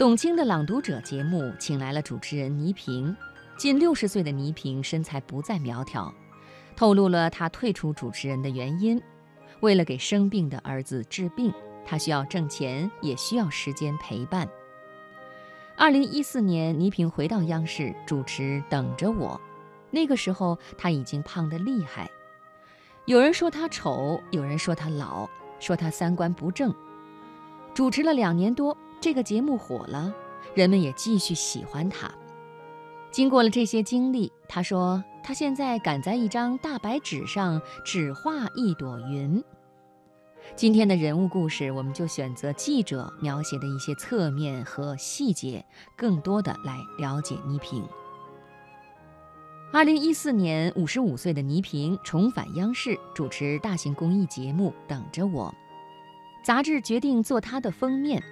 董卿的《朗读者》节目请来了主持人倪萍，近六十岁的倪萍身材不再苗条，透露了她退出主持人的原因：为了给生病的儿子治病，她需要挣钱，也需要时间陪伴。二零一四年，倪萍回到央视主持《等着我》，那个时候她已经胖得厉害，有人说她丑，有人说她老，说她三观不正。主持了两年多。这个节目火了，人们也继续喜欢他。经过了这些经历，他说他现在敢在一张大白纸上只画一朵云。今天的人物故事，我们就选择记者描写的一些侧面和细节，更多的来了解倪萍。二零一四年，五十五岁的倪萍重返央视，主持大型公益节目《等着我》，杂志决定做她的封面。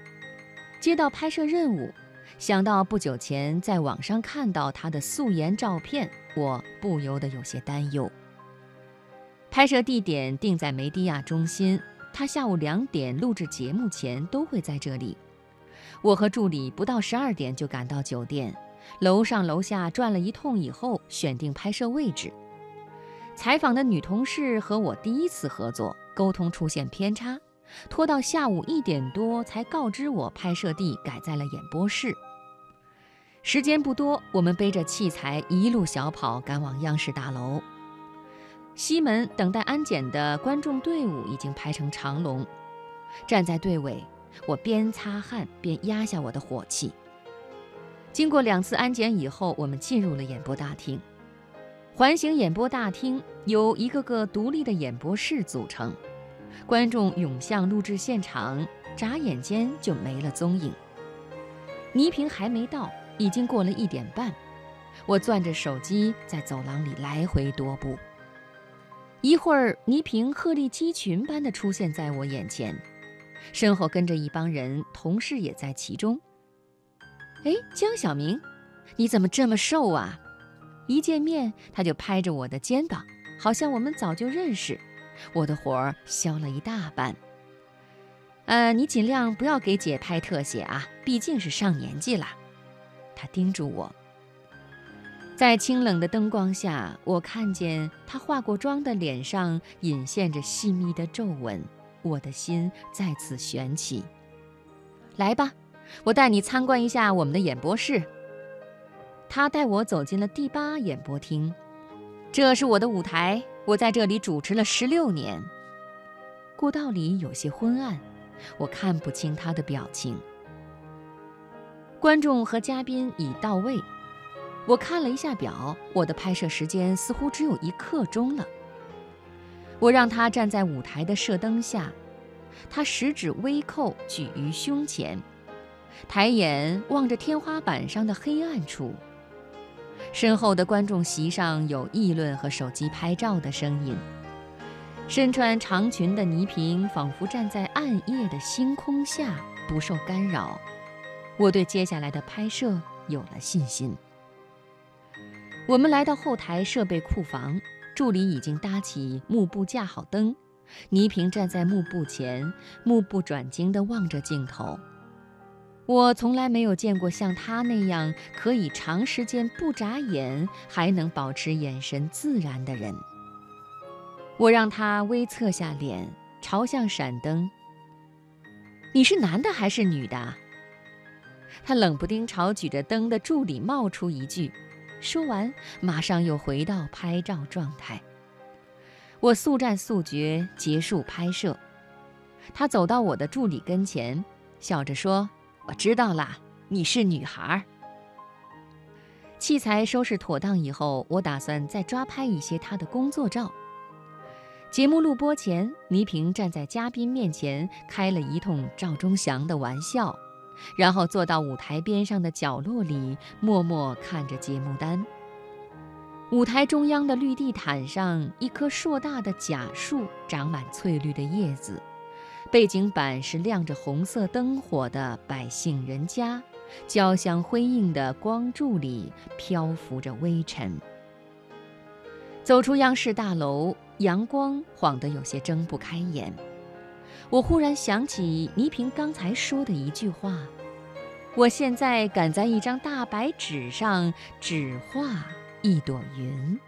接到拍摄任务，想到不久前在网上看到他的素颜照片，我不由得有些担忧。拍摄地点定在梅地亚中心，他下午两点录制节目前都会在这里。我和助理不到十二点就赶到酒店，楼上楼下转了一通以后，选定拍摄位置。采访的女同事和我第一次合作，沟通出现偏差。拖到下午一点多才告知我，拍摄地改在了演播室。时间不多，我们背着器材一路小跑赶往央视大楼。西门等待安检的观众队伍已经排成长龙，站在队尾，我边擦汗边压下我的火气。经过两次安检以后，我们进入了演播大厅。环形演播大厅由一个个独立的演播室组成。观众涌向录制现场，眨眼间就没了踪影。倪萍还没到，已经过了一点半。我攥着手机在走廊里来回踱步。一会儿，倪萍鹤立鸡群般的出现在我眼前，身后跟着一帮人，同事也在其中。哎，江小明，你怎么这么瘦啊？一见面，他就拍着我的肩膀，好像我们早就认识。我的火儿消了一大半。呃，你尽量不要给姐拍特写啊，毕竟是上年纪了。他叮嘱我。在清冷的灯光下，我看见她化过妆的脸上隐现着细密的皱纹，我的心再次悬起。来吧，我带你参观一下我们的演播室。他带我走进了第八演播厅，这是我的舞台。我在这里主持了十六年，过道里有些昏暗，我看不清他的表情。观众和嘉宾已到位，我看了一下表，我的拍摄时间似乎只有一刻钟了。我让他站在舞台的射灯下，他食指微扣举于胸前，抬眼望着天花板上的黑暗处。身后的观众席上有议论和手机拍照的声音。身穿长裙的倪萍仿佛站在暗夜的星空下，不受干扰。我对接下来的拍摄有了信心。我们来到后台设备库房，助理已经搭起幕布，架好灯。倪萍站在幕布前，目不转睛地望着镜头。我从来没有见过像他那样可以长时间不眨眼还能保持眼神自然的人。我让他微侧下脸，朝向闪灯。你是男的还是女的？他冷不丁朝举着灯的助理冒出一句，说完马上又回到拍照状态。我速战速决，结束拍摄。他走到我的助理跟前，笑着说。我知道啦，你是女孩。器材收拾妥当以后，我打算再抓拍一些她的工作照。节目录播前，倪萍站在嘉宾面前开了一通赵忠祥的玩笑，然后坐到舞台边上的角落里，默默看着节目单。舞台中央的绿地毯上，一棵硕大的假树长满翠绿的叶子。背景板是亮着红色灯火的百姓人家，交相辉映的光柱里漂浮着微尘。走出央视大楼，阳光晃得有些睁不开眼。我忽然想起倪萍刚才说的一句话：“我现在敢在一张大白纸上只画一朵云。